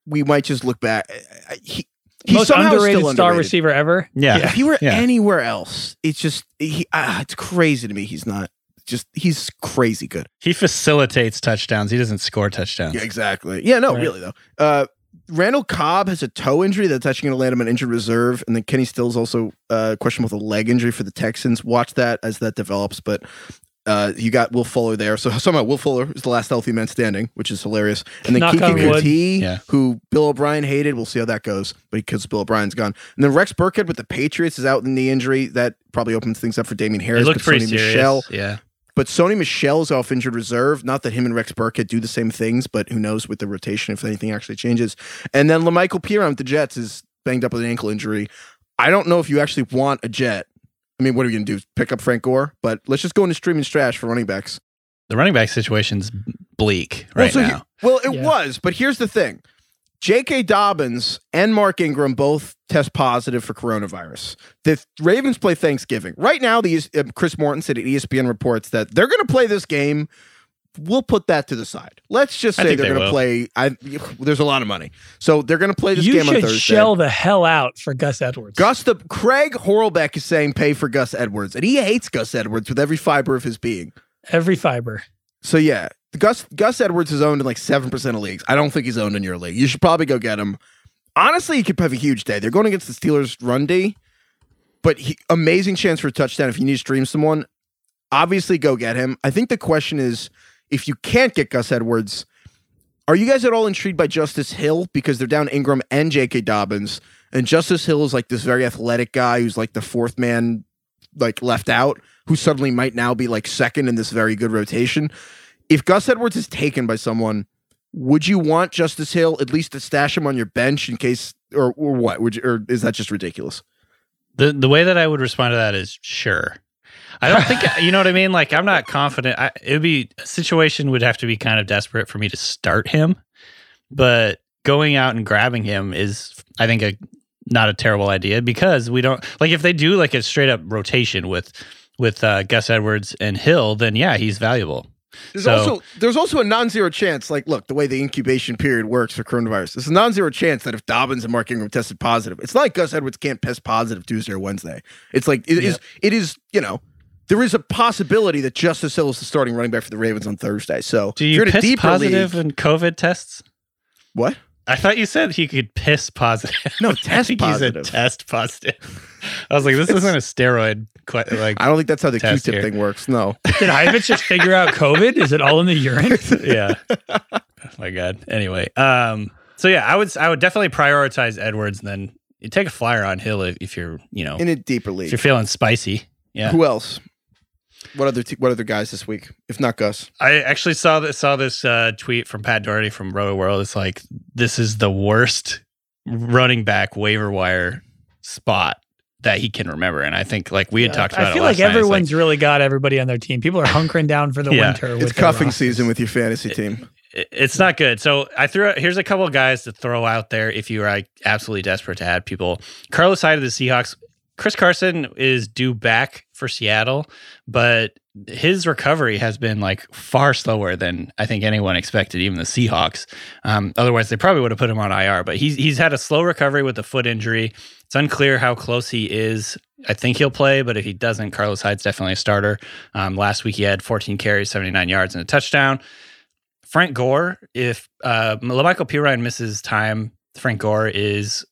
we might just look back. I- I- He, he's most somehow underrated still star underrated. receiver ever. Yeah. If he were Yeah. anywhere else, it's just, he, ah, it's crazy to me. He's not just, he's crazy good. He facilitates touchdowns. He doesn't score touchdowns. Yeah, exactly. Yeah, no, Right. really though. Uh, Randall Cobb has a toe injury that's actually going to land him on injured reserve, and then Kenny Stills also uh, questionable with a leg injury for the Texans. Watch that as that develops, but. Uh, you got Will Fuller there. So somehow Will Fuller is the last healthy man standing, which is hilarious. And then Knock Kiki on. Kuti, Yeah. who Bill O'Brien hated. We'll see how that goes, but because Bill O'Brien's gone. And then Rex Burkhead with the Patriots is out in the injury. That probably opens things up for Damien It Harris. looked but pretty Sony serious. Michel, Yeah. but Sony Michel's off injured reserve. Not that him and Rex Burkhead do the same things, but who knows with the rotation if anything actually changes. And then La'Mical Perine with the Jets is banged up with an ankle injury. I don't know if you actually want a Jet. I mean, what are we going to do? Pick up Frank Gore? But let's just go into streaming trash for running backs. The running back situation's bleak right well, so now. he- well, it Yeah. was, but here's the thing. J.K. Dobbins and Mark Ingram both test positive for coronavirus. The Ravens play Thanksgiving. Right now, these uh, Chris Morton said at ESPN reports that they're going to play this game. We'll put that to the side. Let's just say they're they going to will. play. I, there's a lot of money, so they're going to play this You game on should Thursday. shell the hell out for Gus Edwards. Gus the Craig Horlbeck is saying pay for Gus Edwards, and he hates Gus Edwards with every fiber of his being. Every fiber. So yeah, Gus Gus Edwards is owned in like seven percent of leagues. I don't think he's owned in your league. You should probably go get him. Honestly, he could have a huge day. They're going against the Steelers run D, but he, amazing chance for a touchdown if you need to stream someone. Obviously, go get him. I think the question is, if you can't get Gus Edwards, are you guys at all intrigued by Justice Hill because they're down Ingram and J.K. Dobbins, and Justice Hill is like this very athletic guy who's like the fourth man, like left out, who suddenly might now be like second in this very good rotation. If Gus Edwards is taken by someone, would you want Justice Hill at least to stash him on your bench in case, or or what? Would you, or is that just ridiculous? The the way that I would respond to that is sure. I don't think you know what I mean. Like I'm not confident. I, it would be a situation would have to be kind of desperate for me to start him, but going out and grabbing him is, I think, a not a terrible idea because we don't like if they do like a straight up rotation with with uh, Gus Edwards and Hill, then yeah, he's valuable. There's So- also there's also a non-zero chance. Like, look, the way the incubation period works for coronavirus, there's a non-zero chance that if Dobbins and Mark Ingram tested positive, it's not like Gus Edwards can't test positive Tuesday or Wednesday. It's like it is. It is. You know, there is a possibility that Justice Hill is the starting running back for the Ravens on Thursday. So Do you you're in a piss deeper positive league- in COVID tests? what? I thought you said he could piss positive. No, I test think he said positive. test positive. I was like, this isn't a steroid. que- Like, I don't think that's how the Q-tip here. thing works. No. Did Ivich just figure out COVID? Is it all in the urine? yeah. oh my god. Anyway, um, so yeah, I would I would definitely prioritize Edwards, and then you take a flyer on Hill if, if you're you know In a deeper league. if you're feeling spicy. Yeah. Who else? What other t- what other guys this week? If not Gus. I actually saw this saw this uh, tweet from Pat Daugherty from Roto World. It's like this is the worst running back waiver wire spot that he can remember, and I think like we had talked about. I feel it like last night. It's everyone's really got everybody on their team. People are hunkering down for the Yeah. winter. It's with cuffing season with your fantasy team. it- it's not good. So I threw out here's a couple of guys to throw out there if you are like absolutely desperate to add people. Carlos Hyde of the Seahawks. Chris Carson is due back for Seattle, but his recovery has been like far slower than I think anyone expected, even the Seahawks. Um, otherwise, they probably would have put him on IR. But he's he's had a slow recovery with the foot injury. It's unclear how close he is. I think he'll play, but if he doesn't, Carlos Hyde's definitely a starter. Um, last week he had 14 carries, 79 yards, and a touchdown. Frank Gore, if uh, Michael Perine misses time, Frank Gore is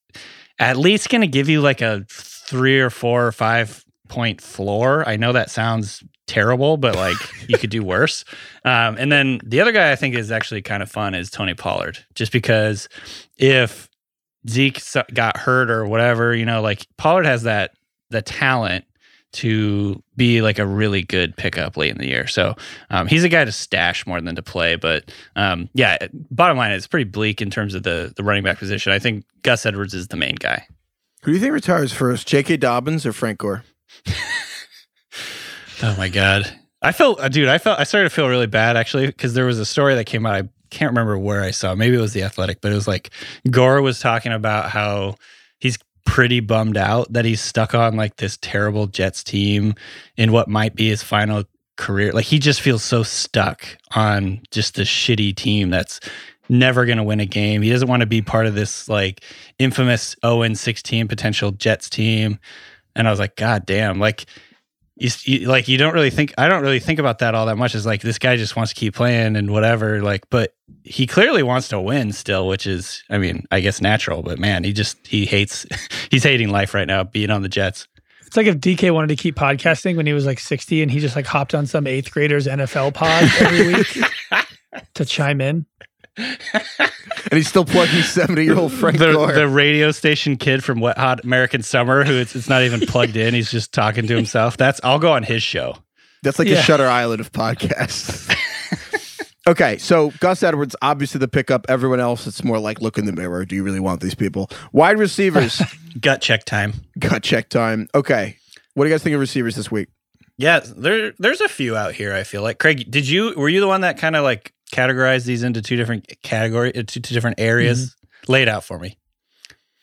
at least going to give you like a three or four or five point floor. I know that sounds terrible, but like you could do worse. Um, and then the other guy I think is actually kind of fun is Tony Pollard, just because if Zeke got hurt or whatever, you know, like Pollard has that the talent to be like a really good pickup late in the year. So um, he's a guy to stash more than to play. But um, yeah, bottom line, it's pretty bleak in terms of the the running back position. I think Gus Edwards is the main guy. Who do you think retires first, J.K. Dobbins or Frank Gore? Oh my god, I felt, uh, dude, I felt, I started to feel really bad actually because there was a story that came out. I can't remember where I saw. Maybe it was the Athletic, but it was like Gore was talking about how he's pretty bummed out that he's stuck on like this terrible Jets team in what might be his final career. Like he just feels so stuck on just this shitty team that's never going to win a game. He doesn't want to be part of this like infamous 0 16 potential Jets team. And I was like, God damn, like you, you, like you don't really think I don't really think about that all that much. Is like this guy just wants to keep playing and whatever. Like, but he clearly wants to win still, which is, I mean, I guess natural. But man, he just he hates he's hating life right now, being on the Jets. It's like if DK wanted to keep podcasting when he was like 60 and he just like hopped on some eighth graders NFL pod every week to chime in. and he's still plugging 70 year old Frank the, Gore. the radio station kid from Wet Hot American Summer, who it's, it's not even plugged in. He's just talking to himself. That's I'll go on his show. That's like Yeah. the Shutter Island of podcasts. okay, so Gus Edwards, obviously the pickup. Everyone else, it's more like look in the mirror. Do you really want these people? Wide receivers, Gut check time. gut check time. Okay, what do you guys think of receivers this week? Yeah, there there's a few out here. I feel like Craig. Did you were you the one that kind of like categorized these into two different category, uh, two, two different areas? Lay it out for me.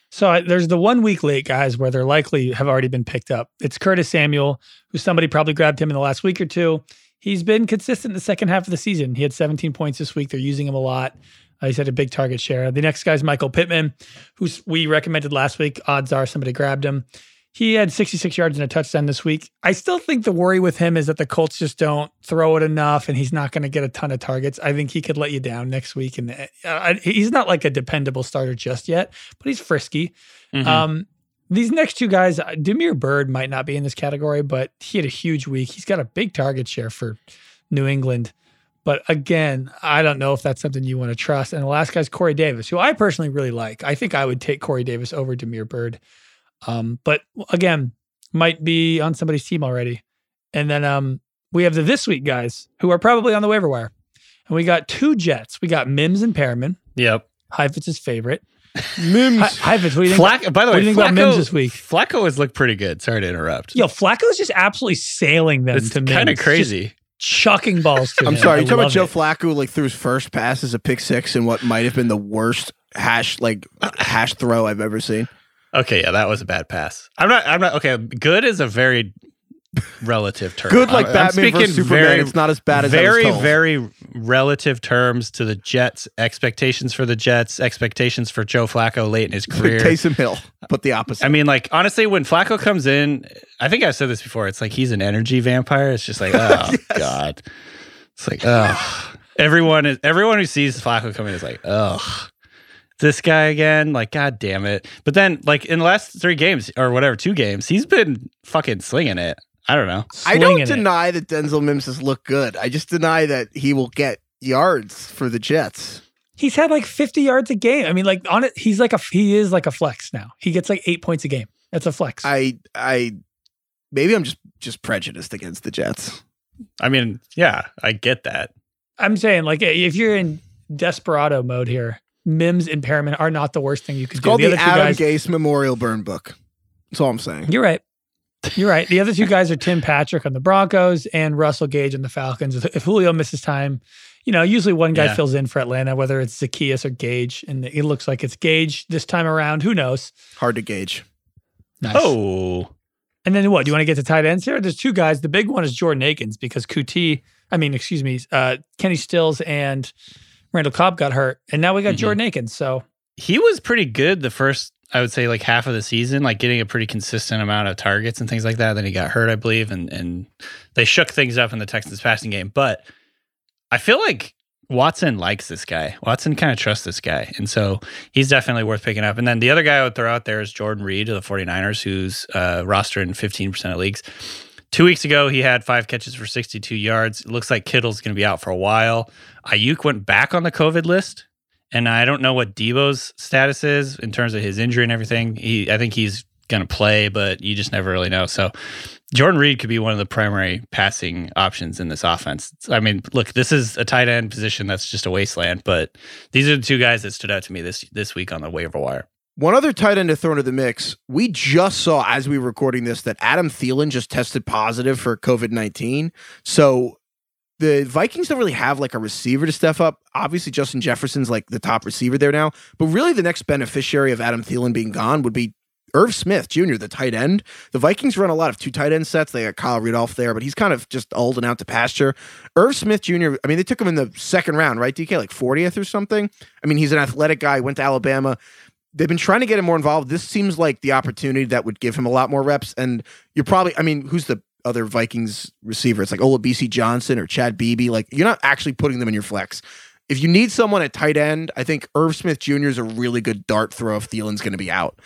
So I, there's the one week late guys where they're likely have already been picked up. It's Curtis Samuel, who somebody probably grabbed him in the last week or two. He's been consistent in the second half of the season. He had 17 points this week. They're using him a lot. Uh, he's had a big target share. The next guy's Michael Pittman, who we recommended last week. Odds are somebody grabbed him. He had 66 yards and a touchdown this week. I still think the worry with him is that the Colts just don't throw it enough, and he's not going to get a ton of targets. I think he could let you down next week, and uh, I- he's not like a dependable starter just yet, but he's frisky. Mhm. Um, these next two guys, uh, Damiere Byrd might not be in this category, but he had a huge week. He's got a big target share for New England. But again, I don't know if that's something you want to trust. And the last guy's Corey Davis, who I personally really like. I think I would take Corey Davis over Damiere Byrd. Um, but again, might be on somebody's team already. And then um, we have the this week guys who are probably on the waiver wire. And we got two Jets. We got Mims and Perriman. yep. Heifetz's favorite. Mims. Hi- Heifetz, what do you think? Flack. By the what way, do you think about Mims this week? Flacco has looked pretty good. Sorry to interrupt. Yo, Flacco's just absolutely sailing them it's to kind of crazy. Just chucking balls to I'm him. sorry, I you talking about Joe it. Flacco who, like threw his first pass as a pick six in what might have been the worst hash like hash throw I've ever seen. Okay, yeah, that was a bad pass. I'm not. I'm not. Okay, good is a very relative term. Good like I'm- I'm Batman versus Superman. very- it's not as bad as very very relative terms to the Jets expectations for the Jets expectations for Joe Flacco late in his career. Taysom Hill, but the opposite. I mean, like honestly, when Flacco comes in, I think I've said this before. It's like he's an energy vampire. It's just like, oh god, it's like, oh, everyone is everyone who sees Flacco coming is like, oh, this guy again. Like, god damn it. But then, like in the last three games or whatever, two games, he's been fucking slinging it. I don't know. I don't Slinging it. deny that Denzel Mims has looked good. I just deny that he will get yards for the Jets. He's had like 50 yards a game. I mean, like on it, he's like a he is like a flex now. He gets like eight points a game. That's a flex. I I maybe I'm just just prejudiced against the Jets. I mean, yeah, I get that. I'm saying like if you're in desperado mode here, Mims impairment are not the worst thing you could It's do. called the, other Adam guys, Gase Memorial Burn Book. That's all I'm saying. You're right. You're right. The other two guys are Tim Patrick on the Broncos and Russell Gage on the Falcons. If Julio misses time, you know, usually one guy Yeah. fills in for Atlanta, whether it's Zaccheaus or Gage, and it looks like it's Gage this time around. Who knows? Hard to gauge. Nice. Oh, And then what? Do you want to get to tight ends here? There's two guys. The big one is Jordan Akins because Kuti, I mean, excuse me, uh, Kenny Stills and Randall Cobb got hurt. And now we got Mhm. Jordan Akins. So he was pretty good the first I would say like half of the season, like getting a pretty consistent amount of targets and things like that. Then he got hurt, I believe, and and they shook things up in the Texans passing game. But I feel like Watson likes this guy. Watson kind of trusts this guy. And so he's definitely worth picking up. And then the other guy I would throw out there is Jordan Reed of the 49ers, who's uh, rostered in 15% of leagues. Two weeks ago, he had five catches for 62 yards. It looks like Kittle's going to be out for a while. Aiyuk went back on the COVID list. And I don't know what Deebo's status is in terms of his injury and everything. He, I think he's going to play, but you just never really know. So Jordan Reed could be one of the primary passing options in this offense. I mean, look, this is a tight end position that's just a wasteland, but these are the two guys that stood out to me this this week on the waiver wire. One other tight end to throw into the mix. We just saw as we were recording this that Adam Thielen just tested positive for COVID 19. So the Vikings don't really have like a receiver to step up. Obviously, Justin Jefferson's like the top receiver there now, but really the next beneficiary of Adam Thielen being gone would be Irv Smith Jr., the tight end. The Vikings run a lot of two tight end sets. They got Kyle Rudolph there, but he's kind of just old and out to pasture. Irv Smith Jr., I mean, they took him in the second round, right? DK, like 40th or something. I mean, he's an athletic guy, went to Alabama. They've been trying to get him more involved. This seems like the opportunity that would give him a lot more reps. And you're probably, I mean, who's the other Vikings receiver? It's like Olabisi Johnson or Chad Beebe. Like, you're not actually putting them in your flex. If you need someone at tight end, I think Irv Smith Jr. is a really good dart throw if Thielen's going to be out.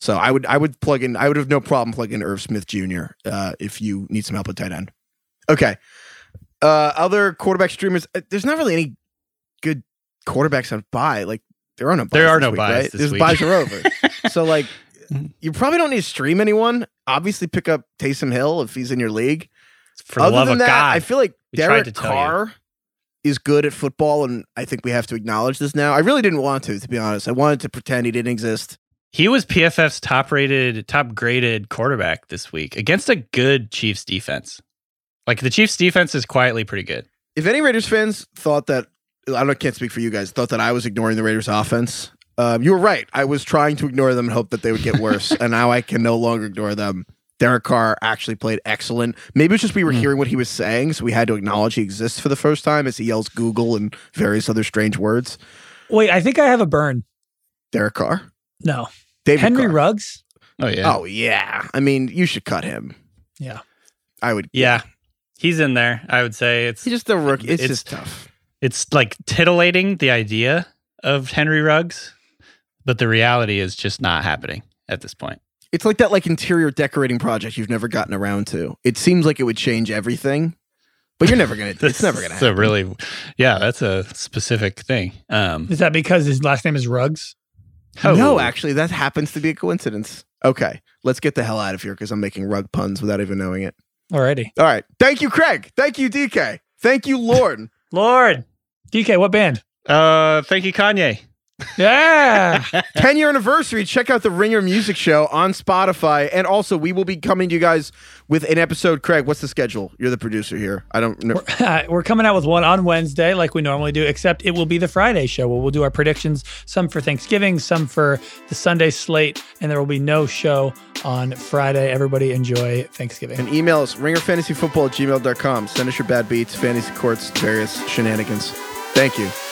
So I would I would plug in I would have no problem plugging in Irv Smith Jr. Uh, if you need some help at tight end. Okay. Uh, other quarterback streamers. uh, There's not really any good quarterbacks on buy. Like there are no buys There are this no week, buys Right? this buys are over. so like you probably don't need to stream anyone. Obviously, pick up Taysom Hill if he's in your league. For the Other love than of that, God. I feel like We tried Derek tell you. Carr is good at football, and I think we have to acknowledge this now. I really didn't want to, to be honest. I wanted to pretend he didn't exist. He was PFF's top rated, top graded quarterback this week against a good Chiefs defense. Like the Chiefs defense is quietly pretty good. If any Raiders fans thought that I don't can't speak for you guys, thought that I was ignoring the Raiders offense, um, you were right. I was trying to ignore them and hope that they would get worse, and now I can no longer ignore them. Derek Carr actually played excellent. Maybe it's just we were Mm. hearing what he was saying, so we had to acknowledge he exists for the first time as he yells Google and various other strange words. Wait, I think I have a burn. Derek Carr, No. David Henry Carr. Ruggs? Oh yeah. Oh yeah, I mean you should cut him. Yeah. I would. Yeah. He's in there. I would say it's He's just a rookie. It's, It's- just tough. It's like titillating the idea of Henry Ruggs, but the reality is just not happening at this point. It's like that like interior decorating project you've never gotten around to. It seems like it would change everything, but you're never gonna. it's never gonna That's a really, yeah, that's a specific thing. Um, Is that because his last name is Ruggs? No, oh, actually, that happens to be a coincidence. Okay, let's get the hell out of here because I'm making rug puns without even knowing it. Alrighty. All right. Thank you, Craig. Thank you, DK. Thank you, Lord. Lord. DK, what band? Uh, thank you, Kanye. Yeah. 10 year anniversary. Check out the Ringer Music Show on Spotify. And also, we will be coming to you guys with an episode. Craig, what's the schedule? You're the producer here. I don't know. we're, we're coming out with one on Wednesday, like we normally do, except it will be the Friday show where we'll do our predictions, some for Thanksgiving, some for the Sunday slate, and there will be no show on Friday. Everybody enjoy Thanksgiving. And email us ringerfantasyfootball at gmail.com. Send us your bad beats, fantasy courts, various shenanigans. Thank you.